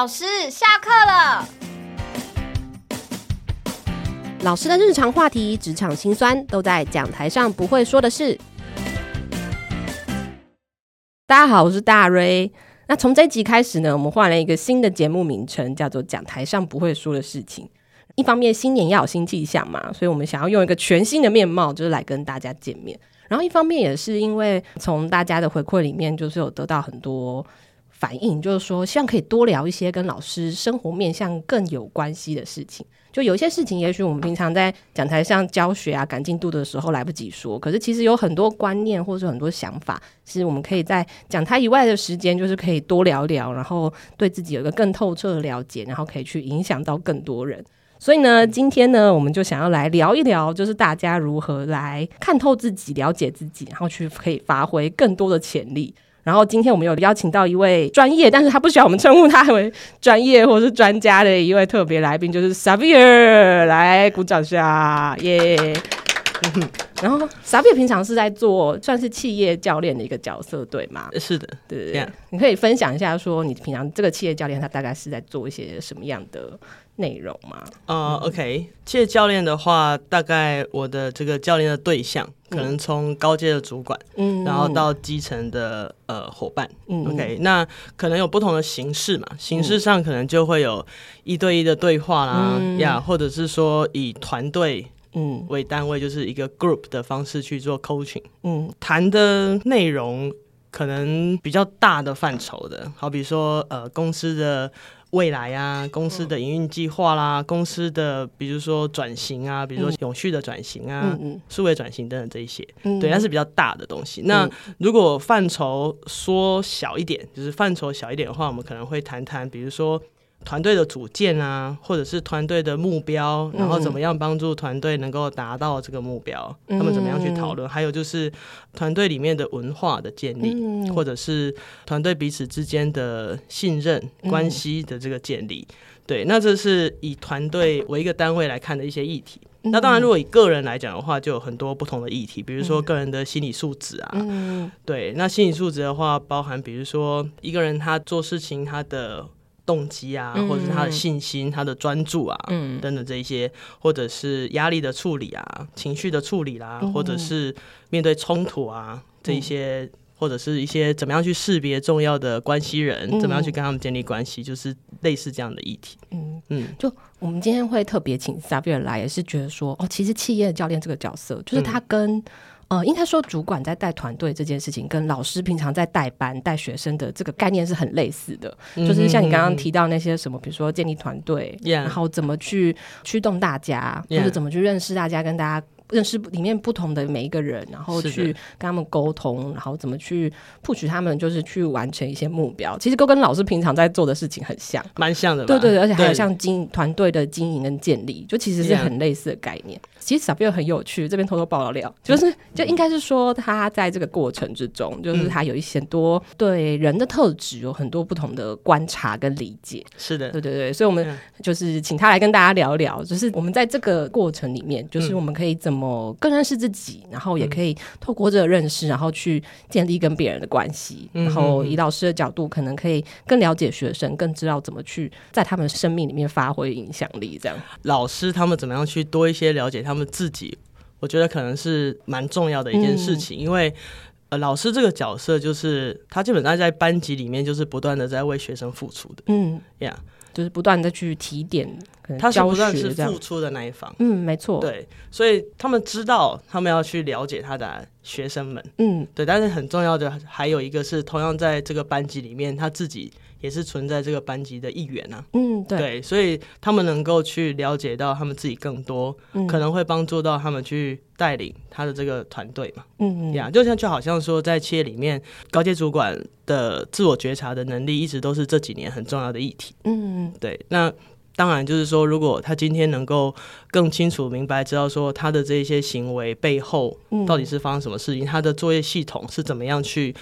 老师，下课了。老师的日常话题、职场辛酸，都在讲台上不会说的事。大家好，我是大瑞。那从这集开始呢，我们换了一个新的节目名称，叫做《讲台上不会说的事情》。一方面，新年要有新气象嘛，所以我们想要用一个全新的面貌，就是来跟大家见面。然后，一方面也是因为从大家的回馈里面，就是有得到很多。反应就是说，希望可以多聊一些跟老师生活面向更有关系的事情。就有一些事情，也许我们平常在讲台上教学啊、赶进度的时候来不及说，可是其实有很多观念或者很多想法，是我们可以在讲台以外的时间，就是可以多聊聊，然后对自己有一个更透彻的了解，然后可以去影响到更多人。所以呢，今天呢，我们就想要来聊一聊，就是大家如何来看透自己、了解自己，然后去可以发挥更多的潜力。然后今天我们有邀请到一位专业，但是他不需要我们称呼他为专业或是专家的一位特别来宾，就是 Xavier，来鼓掌下，耶、yeah! 嗯！然后 Xavier 平常是在做算是企业教练的一个角色，对吗？是的，对对对。Yeah. 你可以分享一下，说你平常这个企业教练他大概是在做一些什么样的内容吗？呃、uh,，OK，企业教练的话，大概我的这个教练的对象。可能从高阶的主管，嗯，然后到基层的呃伙伴，嗯，OK，那可能有不同的形式嘛，形式上可能就会有一对一的对话啦，呀、嗯，或者是说以团队嗯。为单位，就是一个 group 的方式去做 coaching，嗯，谈的内容可能比较大的范畴的，好比说呃公司的。未来啊，公司的营运计划啦，公司的比如说转型啊，比如说永续的转型啊，数、嗯、位转型等等这一些，嗯、对，那是比较大的东西。嗯、那如果范畴缩小一点，就是范畴小一点的话，我们可能会谈谈，比如说。团队的组建啊，或者是团队的目标，然后怎么样帮助团队能够达到这个目标？嗯、他们怎么样去讨论？还有就是团队里面的文化的建立，嗯、或者是团队彼此之间的信任关系的这个建立。嗯、对，那这是以团队为一个单位来看的一些议题。嗯、那当然，如果以个人来讲的话，就有很多不同的议题，比如说个人的心理素质啊。嗯、对，那心理素质的话，包含比如说一个人他做事情他的。动机啊，或者是他的信心、嗯、他的专注啊，嗯、等等这一些，或者是压力的处理啊，情绪的处理啦、或者是面对冲突啊，这一些，嗯、或者是一些怎么样去识别重要的关系人，嗯、怎么样去跟他们建立关系，就是类似这样的议题。嗯。嗯，就我们今天会特别请 Xavier 来，也是觉得说，哦，其实企业教练这个角色，就是他跟、嗯。呃，应该说，主管在带团队这件事情，跟老师平常在带班带学生的这个概念是很类似的。嗯、就是像你刚刚提到那些什么，比如说建立团队.然后怎么去驱动大家.或者怎么去认识大家，跟大家。认识里面不同的每一个人，然后去跟他们沟通，然后怎么去 push 他们，就是去完成一些目标。其实都跟老师平常在做的事情很像，蛮像的。对对对，而且还有像经团队的经营跟建立，就其实是很类似的概念。其实 Xavier 很有趣，这边偷偷爆料，就是就应该是说他在这个过程之中，就是他有一些多对人的特质有很多不同的观察跟理解。是的，对对对，所以我们就是请他来跟大家聊聊，就是我们在这个过程里面，就是我们可以怎么。更认识自己，然后也可以透过这个认识，然后去建立跟别人的关系。然后以老师的角度，可能可以更了解学生，更知道怎么去在他们生命里面发挥影响力。这样，老师他们怎么样去多一些了解他们自己？我觉得可能是蛮重要的一件事情，嗯、因为呃，老师这个角色就是他基本上在班级里面就是不断的在为学生付出的。嗯，呀。Yeah. 就是不断的去提点，他是不断是付出的那一方。嗯，没错。对，所以他们知道他们要去了解他的学生们。嗯，对。但是很重要的还有一个是，同样在这个班级里面，他自己也是存在这个班级的一员啊。嗯，对。对，所以他们能够去了解到他们自己更多，嗯、可能会帮助到他们去带领他的这个团队嘛。嗯嗯。呀，就像就好像说，在企业里面，高阶主管的自我觉察的能力，一直都是这几年很重要的议题。嗯，对。那当然就是说，如果他今天能够更清楚明白，知道说他的这些行为背后到底是发生什么事情，嗯、他的作业系统是怎么样去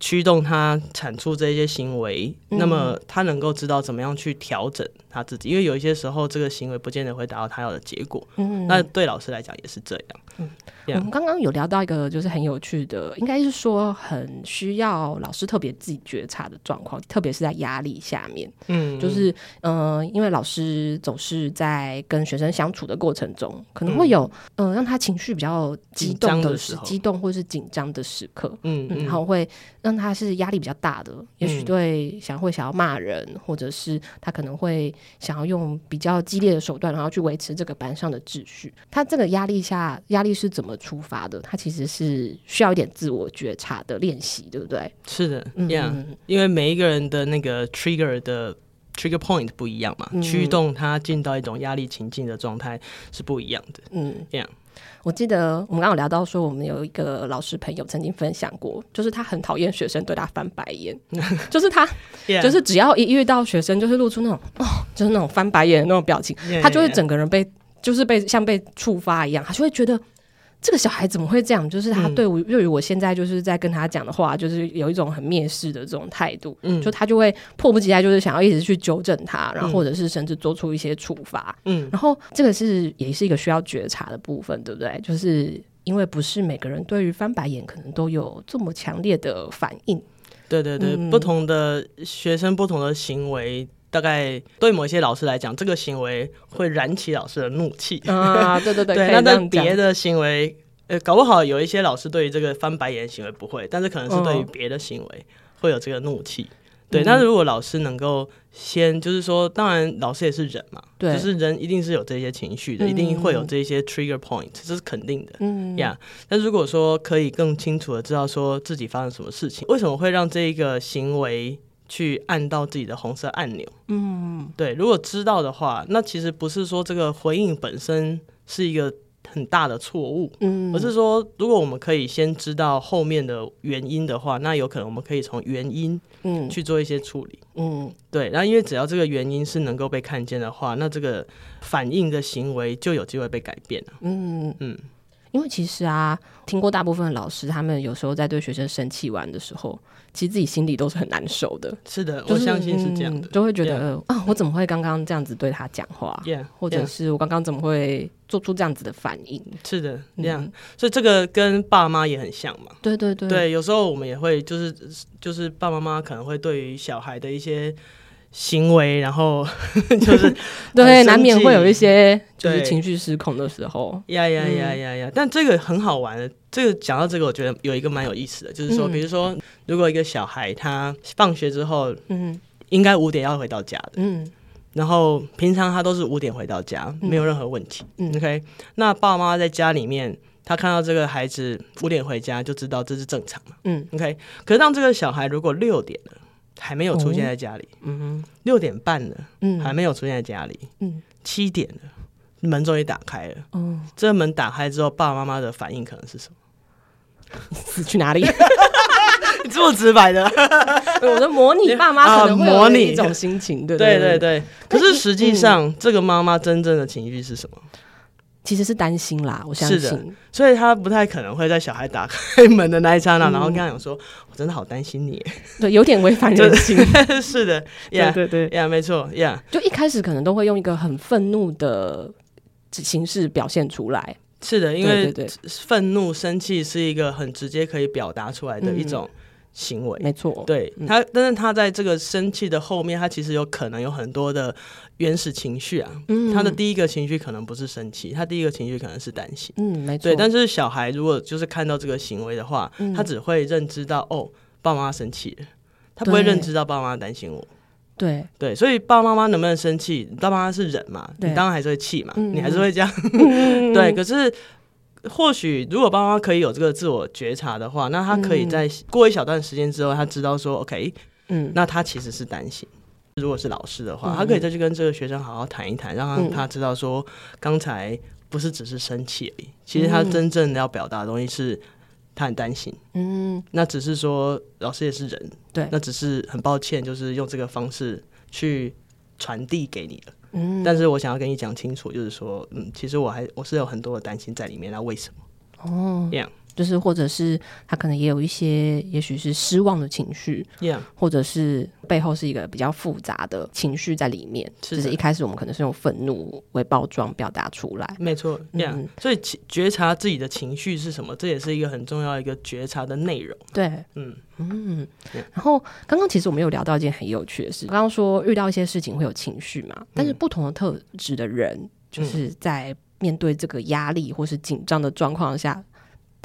驱动他产出这些行为，嗯、那么他能够知道怎么样去调整他自己，因为有一些时候这个行为不见得会达到他要的结果。嗯，那对老师来讲也是这样。嗯，我们刚刚有聊到一个就是很有趣的，应该是说很需要老师特别自己觉察的状况，特别是在压力下面。嗯，就是嗯、呃，因为老师总是在跟学生相处的过程中，可能会有嗯、呃、让他情绪比较激动的时，激动或是紧张的时刻。嗯，嗯，然后会让他是压力比较大的，也许对想会想要骂人，或者是他可能会想要用比较激烈的手段，然后去维持这个班上的秩序。他这个压力下压。力是怎么出发的？它其实是需要一点自我觉察的练习，对不对？是的，嗯，yeah, 因为每一个人的那个 trigger 的 trigger point 不一样嘛，嗯，驱动他进到一种压力情境的状态是不一样的。嗯，yeah. 我记得我们刚刚有聊到说，我们有一个老师朋友曾经分享过，就是他很讨厌学生对他翻白眼，就是他.就是只要一遇到学生，就是露出那种哦，就是那种翻白眼的那种表情，yeah, 他就会整个人被，就是被像被触发一样，他就会觉得。这个小孩怎么会这样？就是他对我，对于我现在就是在跟他讲的话，就是有一种很蔑视的这种态度。嗯，就他就会迫不及待，就是想要一直去纠正他，然后或者是甚至做出一些处罚。嗯，然后这个是也是一个需要觉察的部分，对不对？就是因为不是每个人对于翻白眼可能都有这么强烈的反应。对对对，嗯，不同的学生，不同的行为。大概对某些老师来讲，这个行为会燃起老师的怒气啊！对对对，对。那但别的行为，呃，搞不好有一些老师对于这个翻白眼行为不会，但是可能是对于别的行为会有这个怒气。哦、对，那如果老师能够先，就是说，当然老师也是人嘛，对，就是人一定是有这些情绪的，一定会有这些 trigger point，这是肯定的。嗯呀，但如果说可以更清楚的知道说自己发生什么事情，为什么会让这一个行为去按到自己的红色按钮，嗯，对。如果知道的话，那其实不是说这个回应本身是一个很大的错误，嗯，而是说，如果我们可以先知道后面的原因的话，那有可能我们可以从原因，嗯，去做一些处理，嗯，对。然后，因为只要这个原因是能够被看见的话，那这个反应的行为就有机会被改变了，嗯嗯。因为其实啊，听过大部分的老师，他们有时候在对学生生气完的时候，其实自己心里都是很难受的。是的，就是、我相信是这样的，就会觉得啊、哦，我怎么会刚刚这样子对他讲话？Yeah, 或者是我刚刚怎么会做出这样子的反应？是的，这样、嗯。所以这个跟爸妈也很像嘛。对对对，对，有时候我们也会就是就是爸爸妈妈可能会对于小孩的一些。行为，然后 就是对，难免会有一些就是情绪失控的时候。呀呀呀呀呀！但这个很好玩的，这个讲到这个，我觉得有一个蛮有意思的，就是说，比如说，如果一个小孩他放学之后，嗯，应该五点要回到家的，嗯，然后平常他都是五点回到家，没有任何问题，嗯，OK。那爸爸妈妈在家里面，他看到这个孩子五点回家，就知道这是正常嘛，嗯，OK。可是当这个小孩如果六点了。还没有出现在家里，嗯哼，六点半了，嗯，还没有出现在家里，嗯，七点了，门终于打开了，嗯，这个门打开之后，爸爸妈妈的反应可能是什么？死去哪里？这么直白的，我的模拟爸妈可能会模拟一种心情，对对对对。可是实际上，这个妈妈真正的情绪是什么？其实是担心啦，我相信，是的，所以他不太可能会在小孩打开门的那一刹那，嗯、然后跟他讲说：“我真的好担心你。”对，有点违反人性。是的，呀，对对呀，没错，呀，就一开始可能都会用一个很愤怒的形式表现出来。是的，因为愤怒、生气是一个很直接可以表达出来的一种。行为没错，对他，但是他在这个生气的后面，他其实有可能有很多的原始情绪啊。嗯，他的第一个情绪可能不是生气，他第一个情绪可能是担心。嗯，没错。对，但是小孩如果就是看到这个行为的话，嗯、他只会认知到哦，爸妈生气了，他不会认知到爸妈担心我。对对，所以爸爸妈妈能不能生气，爸爸妈是人嘛，你当然还是会气嘛，嗯、你还是会这样。嗯、对，可是。或许如果爸妈可以有这个自我觉察的话，那他可以在过一小段时间之后，他知道说，OK，嗯，那他其实是担心。如果是老师的话，嗯、他可以再去跟这个学生好好谈一谈，让他他知道说，刚才不是只是生气而已，其实他真正要表达的东西是，他很担心。嗯，那只是说老师也是人，对，那只是很抱歉，就是用这个方式去传递给你了。嗯，但是我想要跟你讲清楚，就是说，嗯，其实我还我是有很多的担心在里面，那为什么？哦，这样，就是或者是他可能也有一些，也许是失望的情绪.或者是背后是一个比较复杂的情绪在里面。是就是一开始我们可能是用愤怒为包装表达出来，没错.嗯，所以觉察自己的情绪是什么，这也是一个很重要一个觉察的内容。对，嗯嗯。然后刚刚其实我们有聊到一件很有趣的事，刚刚说遇到一些事情会有情绪嘛，但是不同的特质的人，就是在面对这个压力或是紧张的状况下。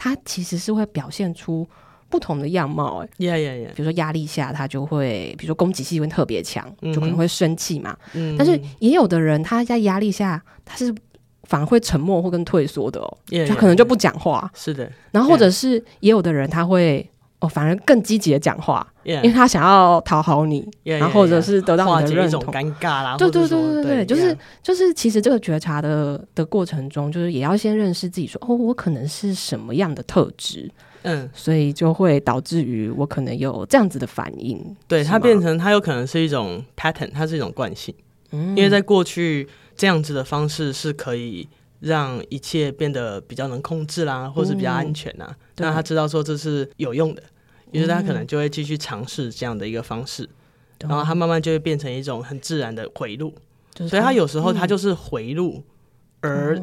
他其实是会表现出不同的样貌，哎，yeah yeah yeah，比如说压力下，他就会，比如说攻击性会特别强，嗯、就可能会生气嘛。嗯，但是也有的人，他在压力下，他是反而会沉默或跟退缩的哦，yeah, 他可能就不讲话。是的，然后或者是也有的人，他会哦，反而更积极的讲话，yeah, 因为他想要讨好你，yeah, 然后或者是得到你的认同，尴尬啦。对对对对对，对就是.就是，其实这个觉察的的过程中，就是也要先认识自己说，说哦，我可能是什么样的特质，嗯，所以就会导致于我可能有这样子的反应。对，它变成它有可能是一种 pattern，它是一种惯性，嗯，因为在过去这样子的方式是可以让一切变得比较能控制啦，或是比较安全呐。那、嗯、他知道说这是有用的。于是他可能就会继续尝试这样的一个方式，嗯，然后他慢慢就会变成一种很自然的回路，就是，所以他有时候他就是回路而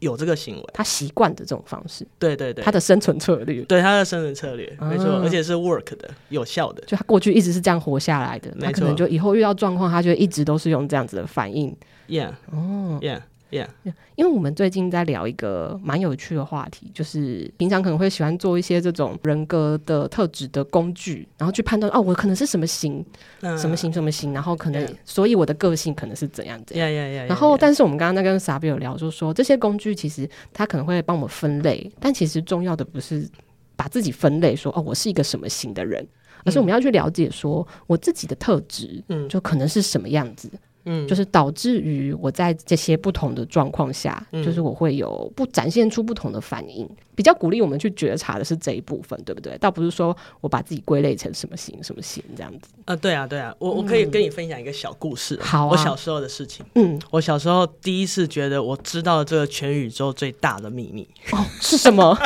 有这个行为，他习惯的这种方式，对对对，他的生存策略，对他的生存策略，没错，而且是 work 的，有效的，就他过去一直是这样活下来的，他可能就以后遇到状况，他就一直都是用这样子的反应，yeah，哦，yeah。Yeah. 因为我们最近在聊一个蛮有趣的话题，就是平常可能会喜欢做一些这种人格的特质的工具，然后去判断哦，我可能是什么型，uh, 什么型，什么型，然后可能，yeah. 所以我的个性可能是怎样怎样。Yeah, yeah, yeah, yeah, 然后，但是我们刚刚在跟 Sabi 有聊，就是说这些工具其实它可能会帮我们分类，但其实重要的不是把自己分类说哦，我是一个什么型的人，而是我们要去了解说我自己的特质，嗯，就可能是什么样子。嗯，就是导致于我在这些不同的状况下，嗯，就是我会有不展现出不同的反应。比较鼓励我们去觉察的是这一部分，对不对？倒不是说我把自己归类成什么型什么型这样子。呃，对啊，对啊，我我可以跟你分享一个小故事，嗯，好啊，我小时候的事情。嗯，我小时候第一次觉得我知道了这个全宇宙最大的秘密哦，是什么？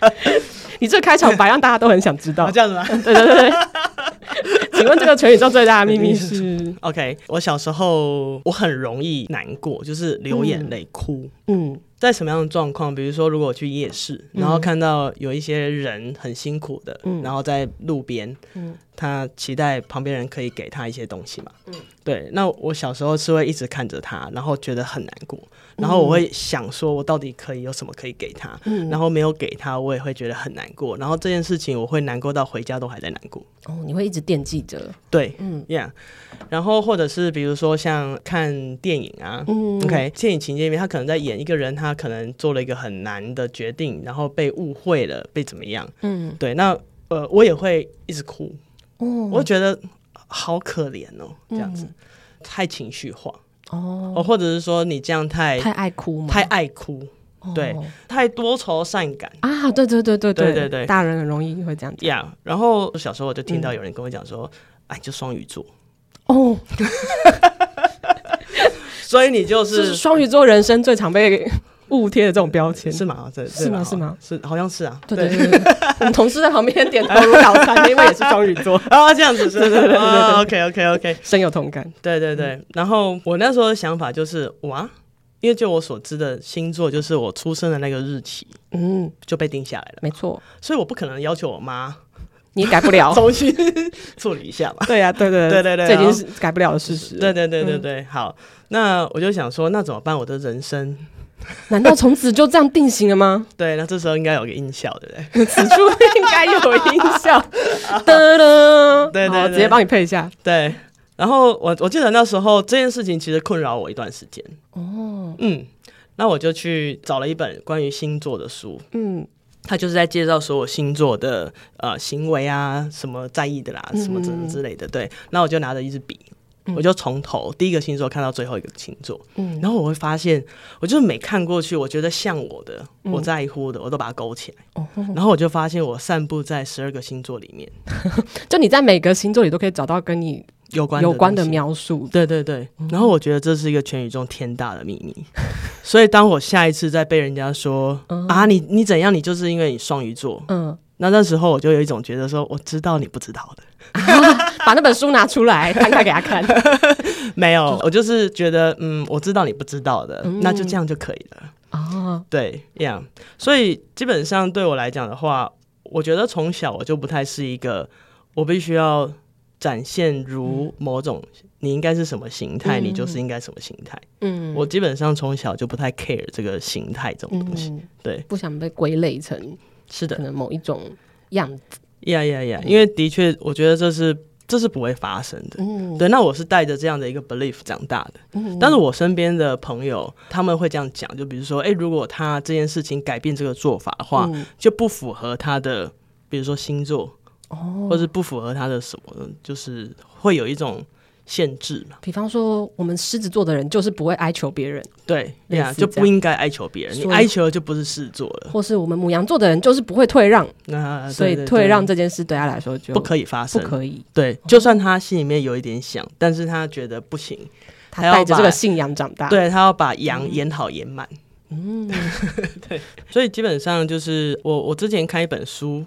你这开场白让大家都很想知道，啊，这样子吗？对对对对。请问这个全宇宙最大的秘密是？OK，我小时候我很容易难过，就是流眼泪、哭。嗯。嗯在什么样的状况？比如说，如果我去夜市，然后看到有一些人很辛苦的，嗯、然后在路边、嗯，他期待旁边人可以给他一些东西嘛。嗯、对。那我小时候是会一直看着他，然后觉得很难过，然后我会想说，我到底可以有什么可以给他？嗯、然后没有给他，我也会觉得很难过。然后这件事情，我会难过到回家都还在难过。哦，你会一直惦记着。对，嗯，Yeah。然后或者是比如说像看电影啊、嗯、，OK，电影情节里面他可能在演一个人他。他可能做了一个很难的决定，然后被误会了，被怎么样？嗯，对。那呃，我也会一直哭，我觉得好可怜哦，这样子太情绪化。哦，或者是说你这样太太爱哭，太爱哭，对，太多愁善感。啊，对对对对对。对对，大人很容易会这样。Yeah，然后小时候我就听到有人跟我讲说，哎，就双鱼座。哦，所以你就是双鱼座，人生最常被。误贴的这种标签是吗？这是吗？是吗？是，好像是啊。对对对，对，我们同事在旁边点头如捣蒜，因为也是双鱼座啊，这样子是，对 对对，对，，OK OK OK，深有同感。对对对，嗯、然后我那时候的想法就是，哇，因为就我所知的星座，就是我出生的那个日期，嗯，就被定下来了，没错。所以我不可能要求我妈，你改不了，重新处理一下嘛。对呀、啊，对对对对对，这已经是改不了的事实。对对对对对，好，那我就想说，那怎么办？我的人生。难道从此就这样定型了吗？对，那这时候应该有个音效，对不对？此处应该有音效，噔噔，对对，直接帮你配一下。对，然后我我记得那时候这件事情其实困扰我一段时间。哦，嗯，那我就去找了一本关于星座的书，嗯，他就是在介绍所有星座的呃行为啊，什么在意的啦，什么什么之类的。对，那我就拿着一支笔。我就从头第一个星座看到最后一个星座，嗯，然后我会发现，我就是每看过去，我觉得像我的，嗯、我在乎的，我都把它勾起来，哦，然后我就发现我散布在十二个星座里面，就你在每个星座里都可以找到跟你有关有关的描述。对对对，然后我觉得这是一个全宇宙天大的秘密。所以当我下一次再被人家说、嗯、啊，你你怎样，你就是因为你双鱼座，嗯，那那时候我就有一种觉得说，我知道你不知道的，啊、把那本书拿出来摊开给他看。没有，我就是觉得，嗯，我知道你不知道的，嗯、那就这样就可以了。哦，对，这样。所以基本上对我来讲的话，我觉得从小我就不太是一个，我必须要展现如某种，你应该是什么形态，嗯、你就是应该什么形态。嗯，我基本上从小就不太 care 这个形态这种东西。嗯、对，不想被归类成是的，可能某一种样子。呀呀呀！因为的确，我觉得这是。这是不会发生的，嗯，对。那我是带着这样的一个 belief 长大的，嗯，但是我身边的朋友他们会这样讲，就比如说，哎，如果他这件事情改变这个做法的话，嗯，就不符合他的，比如说星座，哦，或是不符合他的什么，就是会有一种。限制嘛，比方说，我们狮子座的人就是不会哀求别人，对，对呀，就不应该哀求别人，你哀求就不是狮子座了。或是我们母羊座的人就是不会退让，那所以退让这件事对他来说就不可以发生，不可以。对，就算他心里面有一点想，但是他觉得不行，他带着这个信仰长大，对他要把羊演好演满。嗯，对，所以基本上就是我我之前看一本书。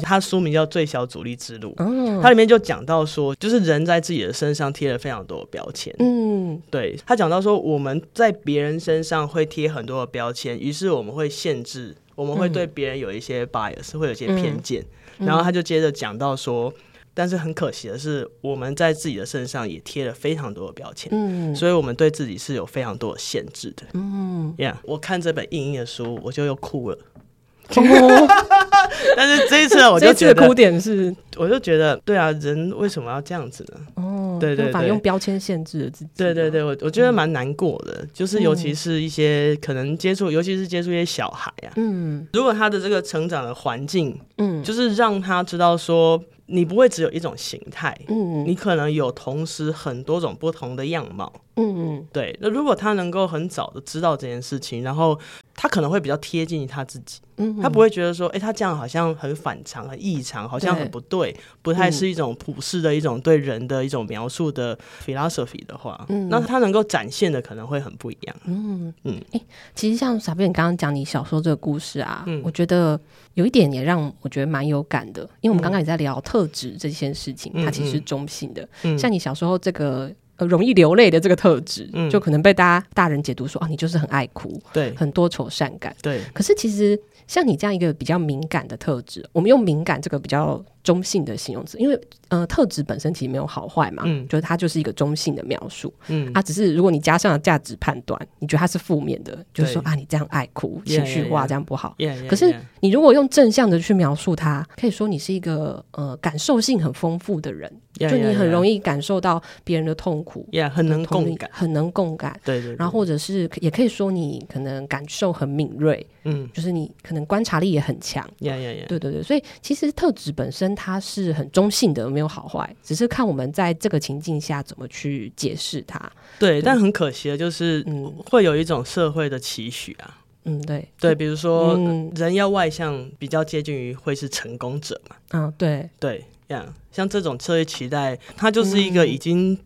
他书名叫《最小阻力之路》，它里面就讲到说，就是人在自己的身上贴了非常多的标签。嗯，对，他讲到说，我们在别人身上会贴很多的标签，于是我们会限制，我们会对别人有一些 bias，会有一些偏见。然后他就接着讲到说，但是很可惜的是，我们在自己的身上也贴了非常多的标签。嗯，所以我们对自己是有非常多的限制的。嗯，Yeah，我看这本硬硬的书，我就又哭了。哦，但是这一次我就觉得，哭点是，我就觉得，对啊，人为什么要这样子呢？哦，对对对，用标签限制了自己。对对对，我我觉得蛮难过的，嗯、就是尤其是一些可能接触，尤其是接触一些小孩啊，嗯，如果他的这个成长的环境，嗯，就是让他知道说。你不会只有一种形态，嗯，你可能有同时很多种不同的样貌，嗯嗯，对。那如果他能够很早的知道这件事情，然后他可能会比较贴近他自己，嗯，他不会觉得说，哎，他这样好像很反常、很异常，好像很不对，不太是一种普世的一种对人的一种描述的 philosophy 的话，嗯，那他能够展现的可能会很不一样，嗯嗯。哎，其实像小编你刚刚讲你小时候这个故事啊，我觉得有一点也让我觉得蛮有感的，因为我们刚刚也在聊。特质这件事情，它其实是中性的。像你小时候这个呃容易流泪的这个特质，嗯、就可能被大家大人解读说啊，你就是很爱哭，对，很多愁善感，对。可是其实像你这样一个比较敏感的特质，我们用敏感这个比较。中性的形容词，因为呃，特质本身其实没有好坏嘛，嗯，就是它就是一个中性的描述，嗯，啊，只是如果你加上了价值判断，你觉得它是负面的，就是说啊，你这样爱哭、情绪化这样不好，可是你如果用正向的去描述它，可以说你是一个呃感受性很丰富的人，就你很容易感受到别人的痛苦，很能共感，很能共感，对对，然后或者是也可以说你可能感受很敏锐，嗯，就是你可能观察力也很强，对对对，所以其实特质本身。它是很中性的，没有好坏，只是看我们在这个情境下怎么去解释它。对，对，但很可惜的就是，嗯，会有一种社会的期许啊。嗯，对，对，比如说，嗯，人要外向，比较接近于会是成功者嘛。嗯，对，对，这样，像这种社会期待，它就是一个已经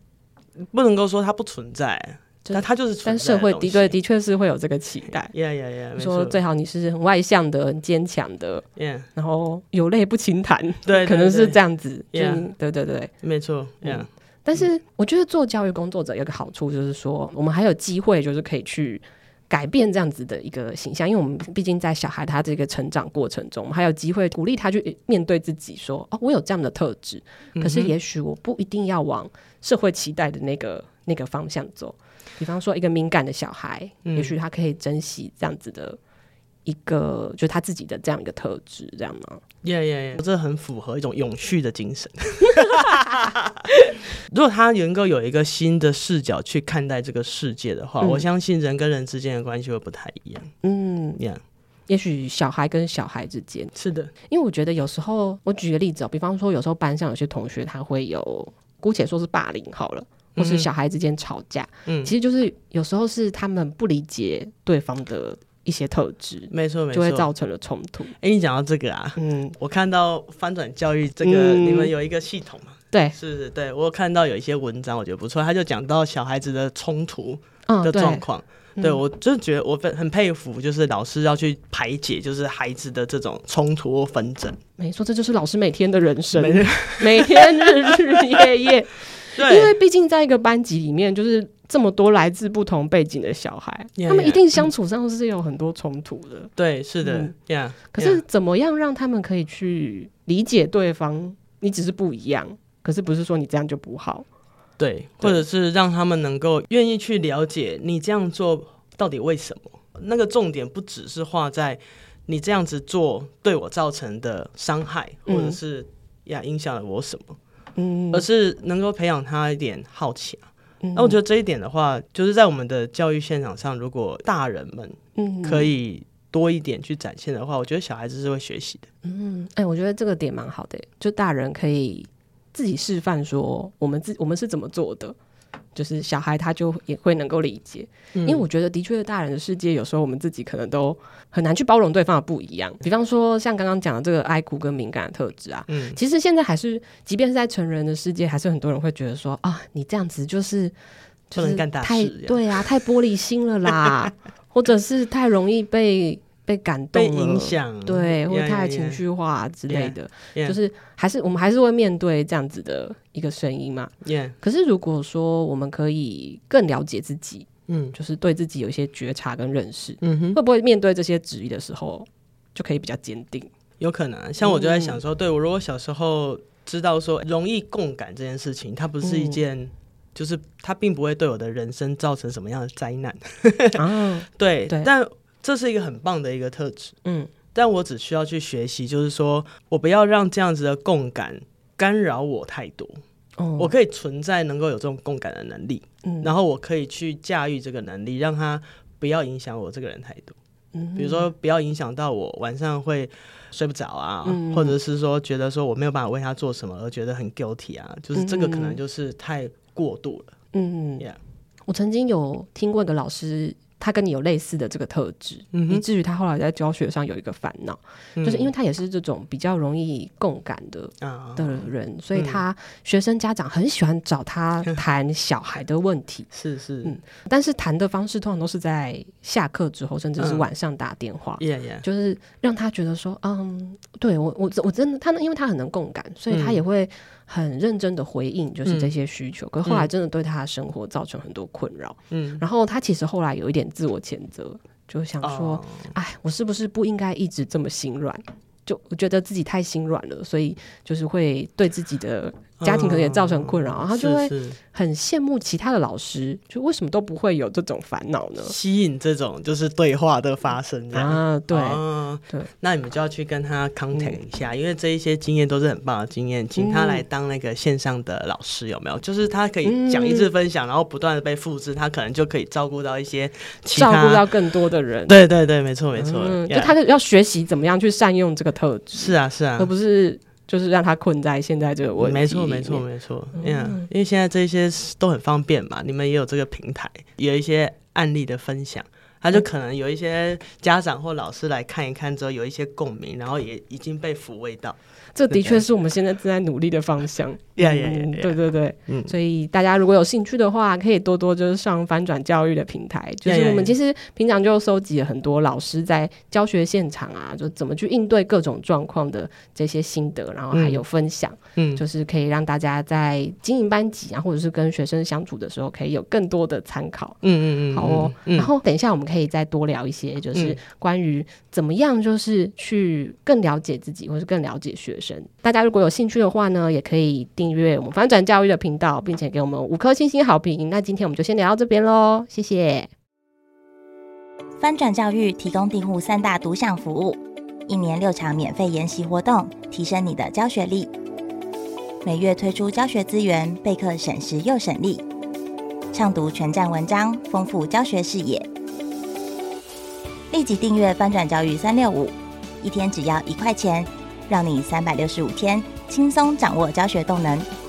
不能够说它不存在。那他就是，但社会的确的确是会有这个期待。Yeah, yeah, yeah, 说最好你是很外向的、很坚强的，Yeah. 然后有泪不轻弹，对，可能是这样子。Yeah. 对对对，没错。Yeah. 但是我觉得做教育工作者有个好处，就是说我们还有机会，就是可以去改变这样子的一个形象，因为我们毕竟在小孩他这个成长过程中，我们还有机会鼓励他去面对自己，说哦，我有这样的特质，可是也许我不一定要往社会期待的那个那个方向走。比方说，一个敏感的小孩，嗯、也许他可以珍惜这样子的一个，就是他自己的这样一个特质，这样吗？耶耶耶，这很符合一种永续的精神。如果他能够有一个新的视角去看待这个世界的话，嗯、我相信人跟人之间的关系会不太一样。嗯，也许小孩跟小孩之间是的，因为我觉得有时候，我举个例子哦，比方说，有时候班上有些同学他会有，姑且说是霸凌好了。或是小孩之间吵架，嗯，其实就是有时候是他们不理解对方的一些特质，没错，没错，就会造成了冲突。哎，你讲到这个啊，嗯，我看到翻转教育这个，嗯、你们有一个系统嘛？对，是是，对我有看到有一些文章，我觉得不错，他就讲到小孩子的冲突的状况。嗯、对，我就觉得我很很佩服，就是老师要去排解，就是孩子的这种冲突或纷争。没错，这就是老师每天的人生，每天日日夜夜。对，因为毕竟在一个班级里面，就是。这么多来自不同背景的小孩，yeah, 他们一定相处上是有很多冲突的。嗯、对，是的，嗯 yeah, 可是怎么样让他们可以去理解对方？你只是不一样，可是不是说你这样就不好。对，对或者是让他们能够愿意去了解你这样做到底为什么？那个重点不只是画在你这样子做对我造成的伤害，或者是呀影响了我什么？嗯，而是能够培养他一点好奇啊。那我觉得这一点的话，就是在我们的教育现场上，如果大人们可以多一点去展现的话，我觉得小孩子是会学习的。嗯，哎、欸，我觉得这个点蛮好的，就大人可以自己示范说，我们自我们是怎么做的。就是小孩他就也会能够理解，嗯，因为我觉得的确，大人的世界有时候我们自己可能都很难去包容对方的不一样。比方说像刚刚讲的这个爱哭跟敏感的特质啊，嗯，其实现在还是，即便是在成人的世界，还是很多人会觉得说啊，你这样子就是就是太对啊，太玻璃心了啦，或者是太容易被。被感动、被影响，对，或者太情绪化之类的，yeah, yeah. 就是还是我们还是会面对这样子的一个声音嘛。可是如果说我们可以更了解自己，嗯，就是对自己有一些觉察跟认识，嗯哼，会不会面对这些质疑的时候就可以比较坚定？有可能，像我就在想说，嗯、对我如果小时候知道说容易共感这件事情，它不是一件，嗯、就是它并不会对我的人生造成什么样的灾难。啊、对，对，但。这是一个很棒的一个特质，嗯，但我只需要去学习，就是说我不要让这样子的共感干扰我太多，哦，我可以存在能够有这种共感的能力，嗯，然后我可以去驾驭这个能力，让它不要影响我这个人太多，嗯，比如说不要影响到我晚上会睡不着啊，嗯，或者是说觉得说我没有办法为他做什么而觉得很 guilty 啊，就是这个可能就是太过度了，嗯，Yeah，我曾经有听过一个老师。他跟你有类似的这个特质，嗯，以至于他后来在教学上有一个烦恼，嗯，就是因为他也是这种比较容易共感的，嗯，的人，所以他学生家长很喜欢找他谈小孩的问题，是是，嗯，但是谈的方式通常都是在下课之后，甚至是晚上打电话，嗯，就是让他觉得说，嗯，对我我我真的他呢，因为他很能共感，所以他也会。很认真的回应，就是这些需求，嗯、可是后来真的对他的生活造成很多困扰。嗯，然后他其实后来有一点自我谴责，就想说：“哎、哦，我是不是不应该一直这么心软？就我觉得自己太心软了，所以就是会对自己的。”家庭可能也造成困扰，然后他就会很羡慕其他的老师，就为什么都不会有这种烦恼呢？吸引这种就是对话的发生啊，对、哦、对，那你们就要去跟他 contact 一下、嗯，因为这一些经验都是很棒的经验，请他来当那个线上的老师有没有？就是他可以讲一次分享，然后不断的被复制，他可能就可以照顾到一些其他照顾到更多的人。对对对，没错没错、嗯，就他要学习怎么样去善用这个特质。是啊是啊，而不是。就是让他困在现在这个问题。没错，没错，没错。嗯，因为现在这些都很方便嘛，你们也有这个平台，有一些案例的分享，他就可能有一些家长或老师来看一看之后，有一些共鸣，然后也已经被抚慰到。这的确是我们现在正在努力的方向。对、嗯、对对对，嗯，所以大家如果有兴趣的话，可以多多就是上翻转教育的平台。就是我们其实平常就收集了很多老师在教学现场啊，就怎么去应对各种状况的这些心得，然后还有分享，嗯，就是可以让大家在经营班级啊，或者是跟学生相处的时候，可以有更多的参考。嗯嗯嗯，好哦。然后等一下我们可以再多聊一些，就是关于怎么样，就是去更了解自己，或是更了解学生。大家如果有兴趣的话呢，也可以订阅我们翻转教育的频道，并且给我们五颗星星好评。那今天我们就先聊到这边喽，谢谢。翻转教育提供订户三大独享服务：一年六场免费研习活动，提升你的教学力；每月推出教学资源，备课省时又省力；畅读全站文章，丰富教学视野。立即订阅翻转教育三六五，一天只要一块钱。让你三百六十五天轻松掌握教学动能。